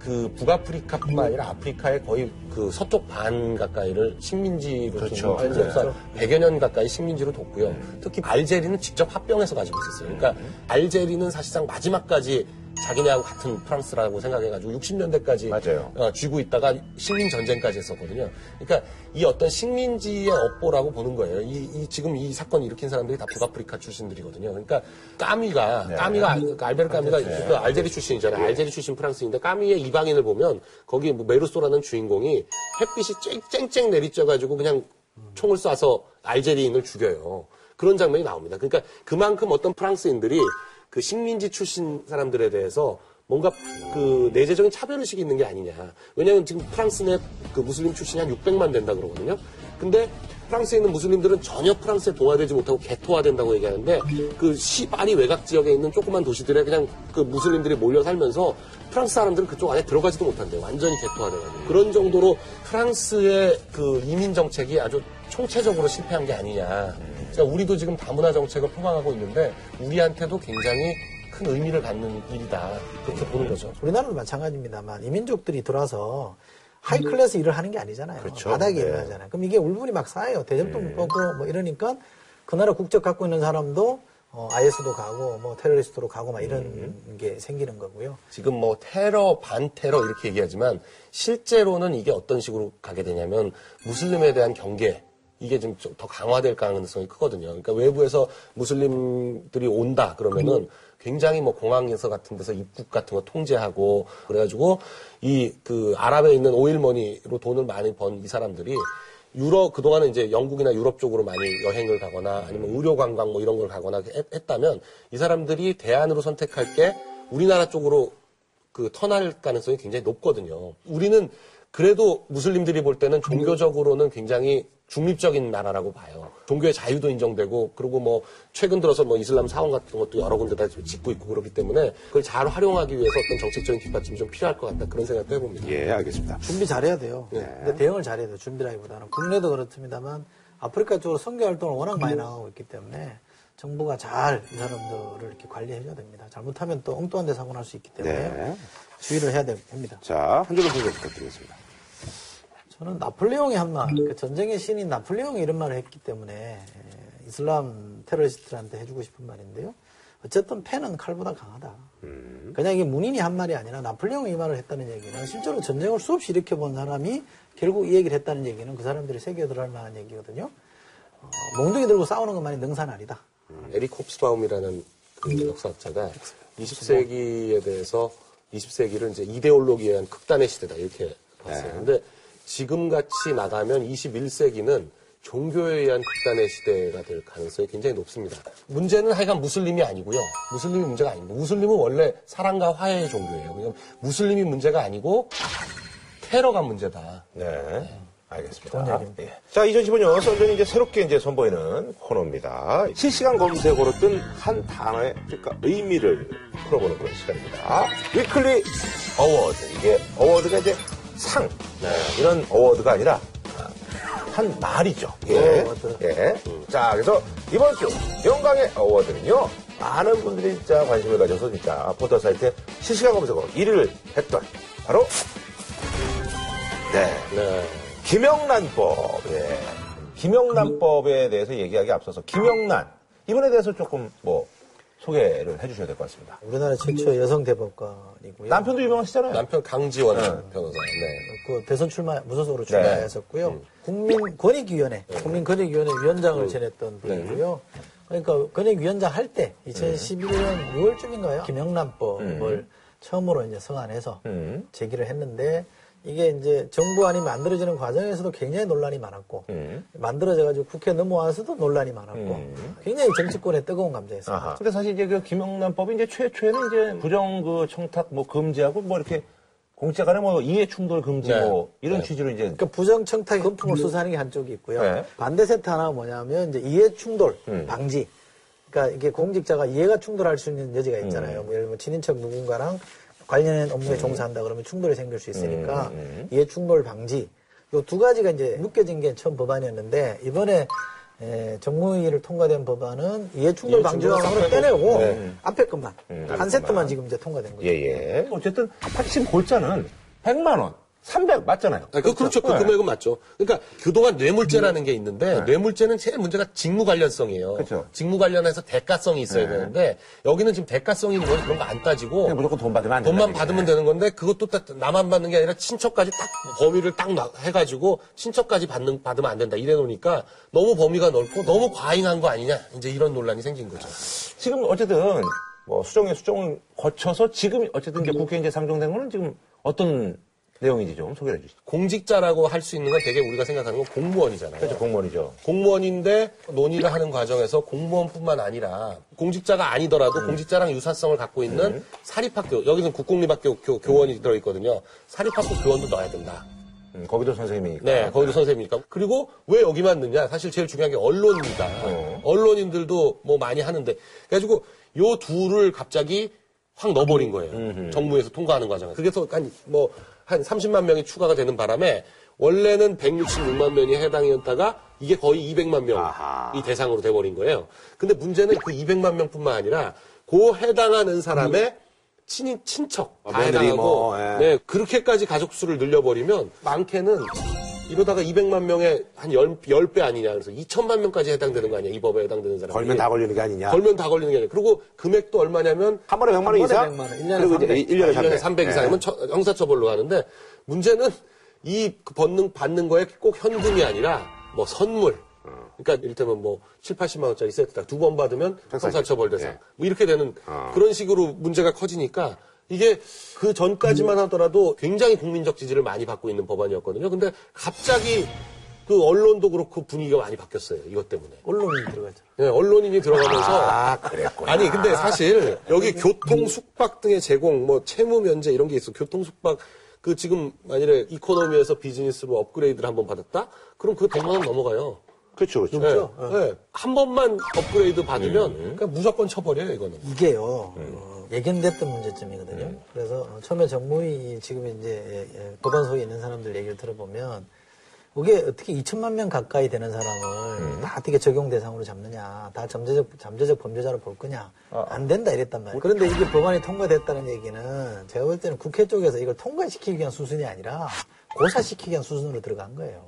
그 북아프리카뿐만 아니라 아프리카의 거의 그 서쪽 반 가까이를 식민지로 그렇죠. 좀 알지 역사 100여 년 가까이 식민지로 뒀고요. 특히 알제리는 직접 합병해서 가지고 있었어요. 그러니까 알제리는 사실상 마지막까지 자기네하고 같은 프랑스라고 생각해가지고 60년대까지 맞아요. 어, 쥐고 있다가 식민 전쟁까지 했었거든요. 그러니까 이 어떤 식민지의 업보라고 보는 거예요. 이, 이 지금 이 사건 일으킨 사람들이 다 북아프리카 출신들이거든요. 그러니까 까미가 네. 까미가 알- 그 알베르 까미가 그 알제리 출신이잖아요. 알제리 출신 프랑스인데 까미의 이방인을 보면 거기 뭐 메르소라는 주인공이 햇빛이 쨍, 쨍쨍 내리쬐가지고 그냥 총을 쏴서 알제리인을 죽여요. 그런 장면이 나옵니다. 그러니까 그만큼 어떤 프랑스인들이 그 식민지 출신 사람들에 대해서 뭔가 그 내재적인 차별의식이 있는 게 아니냐. 왜냐하면 지금 프랑스 내 그 무슬림 출신이 한 600만 된다 그러거든요. 근데 프랑스에 있는 무슬림들은 전혀 프랑스에 동화되지 못하고 개토화된다고 얘기하는데 그 시 파리 외곽 지역에 있는 조그만 도시들에 그냥 그 무슬림들이 몰려 살면서 프랑스 사람들은 그쪽 안에 들어가지도 못한대요. 완전히 개토화돼가지고. 그런 정도로 프랑스의 그 이민 정책이 아주 총체적으로 실패한 게 아니냐. 그러니까 우리도 지금 다문화 정책을 표방하고 있는데 우리한테도 굉장히 큰 의미를 갖는 일이다. 그렇게 보는 거죠. 우리나라도 마찬가지입니다만 이민족들이 들어와서 high class 일을 하는 게 아니잖아요. 그렇죠. 바닥에 네. 일을 하잖아요. 그럼 이게 울분이 막 쌓여요. 대접도 못 받고 뭐 이러니까 그 나라 국적 갖고 있는 사람도 어, IS도 가고 뭐 테러리스트로 가고 막 이런 게 생기는 거고요. 지금 뭐 테러, 반테러 이렇게 얘기하지만 실제로는 이게 어떤 식으로 가게 되냐면 무슬림에 대한 경계 이게 좀더 강화될 가능성이 크거든요. 그러니까 외부에서 무슬림들이 온다 그러면은 굉장히 뭐 공항에서 같은 데서 입국 같은 거 통제하고 그래가지고 이 그 아랍에 있는 오일머니로 돈을 많이 번 이 사람들이 유럽 그동안은 이제 영국이나 유럽 쪽으로 많이 여행을 가거나 아니면 의료 관광 뭐 이런 걸 가거나 했, 했다면 이 사람들이 대안으로 선택할 게 우리나라 쪽으로 그 턴할 가능성이 굉장히 높거든요. 우리는 그래도 무슬림들이 볼 때는 종교적으로는 굉장히 중립적인 나라라고 봐요. 종교의 자유도 인정되고 그리고 뭐 최근 들어서 뭐 이슬람 사원 같은 것도 여러 군데다 짓고 있고 그렇기 때문에 그걸 잘 활용하기 위해서 어떤 정책적인 뒷받침이 좀 필요할 것 같다 그런 생각도 해봅니다. 예, 알겠습니다. 준비 잘해야 돼요. 네. 근데 대응을 잘해야 돼요. 준비라기보다는 국내도 그렇습니다만 아프리카 쪽으로 선교 활동을 워낙 많이 나가고 있기 때문에 정부가 잘 이 사람들을 이렇게 관리해줘야 됩니다. 잘못하면 또 엉뚱한 데 사고 날 수 있기 때문에 네. 주의를 해야 됩니다. 자, 한 줄로 소개 부탁드리겠습니다. 저는 나폴레옹의 한 말, 그 전쟁의 신인 나폴레옹이 이런 말을 했기 때문에 에, 이슬람 테러리스트들한테 해주고 싶은 말인데요. 어쨌든 패는 칼보다 강하다. 그냥 이게 문인이 한 말이 아니라 나폴레옹이 이 말을 했다는 얘기는 실제로 전쟁을 수없이 일으켜본 사람이 결국 이 얘기를 했다는 얘기는 그 사람들이 새겨들어 할 만한 얘기거든요. 어, 몽둥이 들고 싸우는 것만이 능사는 아니다. 에릭 홉스바움이라는 그 역사학자가 20세기에 대해서 20세기를 이제 이데올로기에 의한 극단의 시대다 이렇게 봤어요. 네. 근데 지금 같이 나가면 21세기는 종교에 의한 극단의 시대가 될 가능성이 굉장히 높습니다. 문제는 하여간 무슬림이 아니고요. 무슬림이 문제가 아닙니다. 무슬림은 원래 사랑과 화해의 종교예요. 무슬림이 문제가 아니고 테러가 문제다. 네. 알겠습니다. 예. 자, 2015년 썬전이 이제 새롭게 이제 선보이는 코너입니다. 실시간 검색어로 뜬 한 단어의 그러니까 의미를 풀어보는 그런 시간입니다. Weekly a word. 이게 award가 이제 상. 네, 이런 award가 아니라 한 말이죠. 예. a word. 예. 자, 그래서 이번 주 영광의 a word는요. 많은 분들이 진짜 관심을 가져서 진짜 포털 사이트에 실시간 검색어로 1위를 했던 바로 네. 네. 김영란법. 예. 김영란법에 대해서 얘기하기 앞서서 김영란 이번에 대해서 조금 뭐 소개를 해주셔야 될 것 같습니다. 우리나라 최초의 여성 대법관이고요. 남편도 유명하시잖아요. 남편 강지원 변호사. 네. 그 대선 출마 무소속으로 출마했었고요. 국민권익위원회, 국민권익위원회 위원장을 지냈던 분이고요. 그러니까 권익위원장 할 때 2011년 6월쯤인가요? 김영란법을 처음으로 이제 성안해서 음. 제기를 했는데 이게 이제 정부안이 만들어지는 과정에서도 굉장히 논란이 많았고 음. 만들어져가지고 국회 넘어와서도 논란이 많았고 음. 굉장히 정치권에 뜨거운 감정이었습니다. 아하. 근데 사실 이제 그 김영란법이 이제 최초에는 이제 부정 그 청탁 뭐 금지하고 뭐 이렇게 공직자 간에 뭐 이해 충돌 금지 네. 뭐 이런 네. 취지로 이제 그러니까 부정 청탁 금품을 수사하는 게 한쪽이 있고요. 네. 반대 세트 하나가 뭐냐면 이제 이해 충돌 음. 방지. 그러니까 이게 공직자가 이해가 충돌할 수 있는 여지가 음. 있잖아요. 뭐 예를 들면 친인척 누군가랑 관련된 업무에 종사한다 그러면 충돌이 생길 수 있으니까 음, 음. 이해 충돌 방지. 요 두 가지가 이제 묶여진 게 처음 법안이었는데 이번에 에, 정무위를 통과된 법안은 이해 충돌 이해 방지 충돌 조항으로 딱 빼고. 빼내고 네. 앞에 것만 음, 한 세트만. 지금 이제 통과된 거죠. 예 예. 어쨌든 핵심 골자는 100만 원, 300 맞잖아요. 아, 그, 그렇죠. 그 네. 금액은 맞죠. 그러니까 그동안 뇌물죄라는 게 있는데 뇌물죄는 제일 문제가 직무 관련성이에요. 그렇죠. 직무 관련해서 대가성이 있어야 네. 되는데 여기는 지금 대가성이 건 그런 거 안 따지고 무조건 돈 받으면 안 돈만 받으면. 되는 건데 그것도 딱 나만 받는 게 아니라 친척까지 딱 범위를 딱 나- 해가지고 친척까지 받는 받으면 안 된다 이래 놓으니까 너무 범위가 넓고 너무 과잉한 거 아니냐 이제 이런 논란이 생긴 거죠. 지금 어쨌든 뭐 수정에 수정을 거쳐서 지금 어쨌든 이제 국회에 이제 상정된 거는 지금 어떤 내용인지 좀 소개해 주시죠. 공직자라고 할 수 있는 건 되게 우리가 생각하는 건 공무원이잖아요. 그렇죠, 공무원이죠. 공무원인데 논의를 하는 과정에서 공무원뿐만 아니라 공직자가 아니더라도 음. 공직자랑 유사성을 갖고 있는 사립학교 여기는 국공립학교 교, 교원이 들어있거든요. 사립학교 교원도 넣어야 된다. 음, 거기도 선생님이니까. 네, 거기도 선생님이니까. 그리고 왜 여기만 넣냐? 사실 제일 중요한 게 언론입니다. 어. 언론인들도 뭐 많이 하는데. 그래가지고 요 둘을 갑자기 확 넣어버린 거예요. 정부에서 통과하는 과정에서. 그래서 한, 뭐, 한 30만 명이 추가가 되는 바람에 원래는 166만 명이 해당이었다가 이게 거의 200만 명이 아하. 대상으로 돼버린 거예요. 근데 문제는 그 200만 명뿐만 아니라 그 해당하는 사람의 친인, 친척 다 어, 며느리 해당하고 뭐, 예. 네, 그렇게까지 가족 수를 늘려버리면 많게는 이러다가 200만 명의 한 10, 10 배 아니냐. 그래서 2천만 명까지 해당되는 거 아니야. 이 법에 해당되는 사람이. 걸면 다 걸리는 게 아니냐. 걸면 다 걸리는 게 아니라. 그리고 금액도 얼마냐면 한 번에 100만 원 이상? 100만 원, 일 년에 그리고 이제 300. 1년에 1년에 300. 300 이상이면 처- 형사처벌로 가는데 문제는 이 받는, 받는 거에 꼭 현금이 아니라 뭐 선물. 그러니까 이를테면 뭐 7, 80만 원짜리 세트다. 두 번 받으면 형사처벌 대상. 예. 뭐 이렇게 되는 그런 식으로 문제가 커지니까 이게 그 전까지만 하더라도 굉장히 국민적 지지를 많이 받고 있는 법안이었거든요. 근데 갑자기 그 언론도 그렇고 분위기가 많이 바뀌었어요. 이것 때문에. 언론이 들어가죠. 네, 언론인이 들어가면서 아, 그랬구나. 아니 근데 사실 여기 교통 숙박 등의 제공 뭐 채무 면제 이런 게 있어 교통 숙박 그 지금 만일에 이코노미에서 비즈니스로 업그레이드를 한 번 받았다? 그럼 그 100만 원 넘어가요. 그렇죠, 그렇죠. 네. 네. 한 번만 업그레이드 받으면 그냥 무조건 쳐버려요, 이거는. 이게요 어, 예견됐던 문제점이거든요. 그래서 어, 처음에 정무위 지금 이제 예, 예, 보건소에 있는 사람들 얘기를 들어보면 그게 어떻게 2천만 명 가까이 되는 사람을 다 어떻게 적용 대상으로 잡느냐, 다 잠재적 잠재적 범죄자로 볼 거냐, 안 된다 이랬단 말이에요. 그런데 이게 법안이 통과됐다는 얘기는 제가 볼 때는 국회 쪽에서 이걸 통과시키기 위한 수순이 아니라 고사시키기 위한 수순으로 들어간 거예요.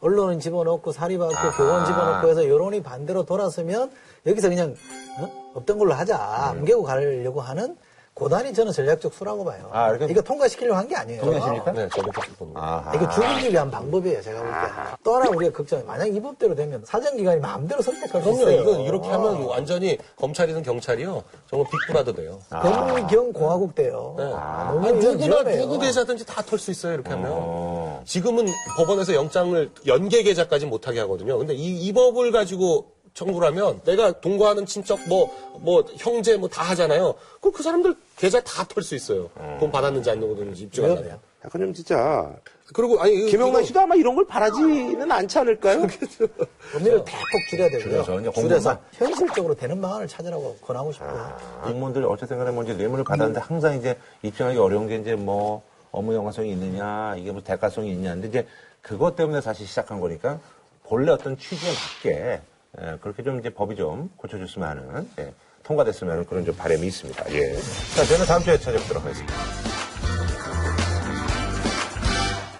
언론은 집어넣고 사립학교 교원 집어넣고 해서 여론이 반대로 돌았으면 여기서 그냥 어? 없던 걸로 하자 뭉개고 가려고 하는 고단이 저는 전략적 수라고 봐요. 아, 이렇게- 이거 통과시키려고 한 게 아니에요. 동의하십니까? 네, 저도 그렇게 봅니다. 이거 죽이기 위한 방법이에요, 제가 볼 때. 또 하나 우리가 걱정, 만약 이 법대로 되면 사정기관이 마음대로 선택할 수. 있어요. 이건 이렇게 하면 완전히 검찰이든 경찰이요. 정말 빅브라더 돼요. 검경공화국 돼요. 네. 아, 아니, 누구나. 누구 계좌든지 다 털 수 있어요 이렇게 하면. 어. 지금은 법원에서 영장을 연계 계좌까지 못하게 하거든요. 근데 이, 이 법을 가지고 하면 내가 동거하는 친척 뭐 뭐 형제 뭐 다 하잖아요. 그럼 그 사람들 계좌 다 털 수 있어요. 돈 받았는지 안 받았는지. 위험해요. 약간 좀 진짜 그리고 아니 김영만 씨도 아마 이런 걸 바라지는 않지 않을까요? 범위를 대폭 줄여야 되고요. 줄여서 이제 공무원만- 현실적으로 되는 방안을 찾으라고 권하고 싶고요. 공무원들 어쨌든 간에 뭐 이제 뇌물을 받았는데 항상 이제 입증하기 어려운 게 이제 뭐 업무 영화성이 있느냐, 이게 뭐 대가성이 있냐인데 이제 그것 때문에 사실 시작한 거니까 본래 어떤 취지에 맞게 예, 그렇게 좀 이제 법이 좀 고쳐줬으면 하는 예, 통과됐으면 하는 그런 좀 바람이 있습니다. 예. 자, 저는 다음 주에 찾아뵙도록 하겠습니다.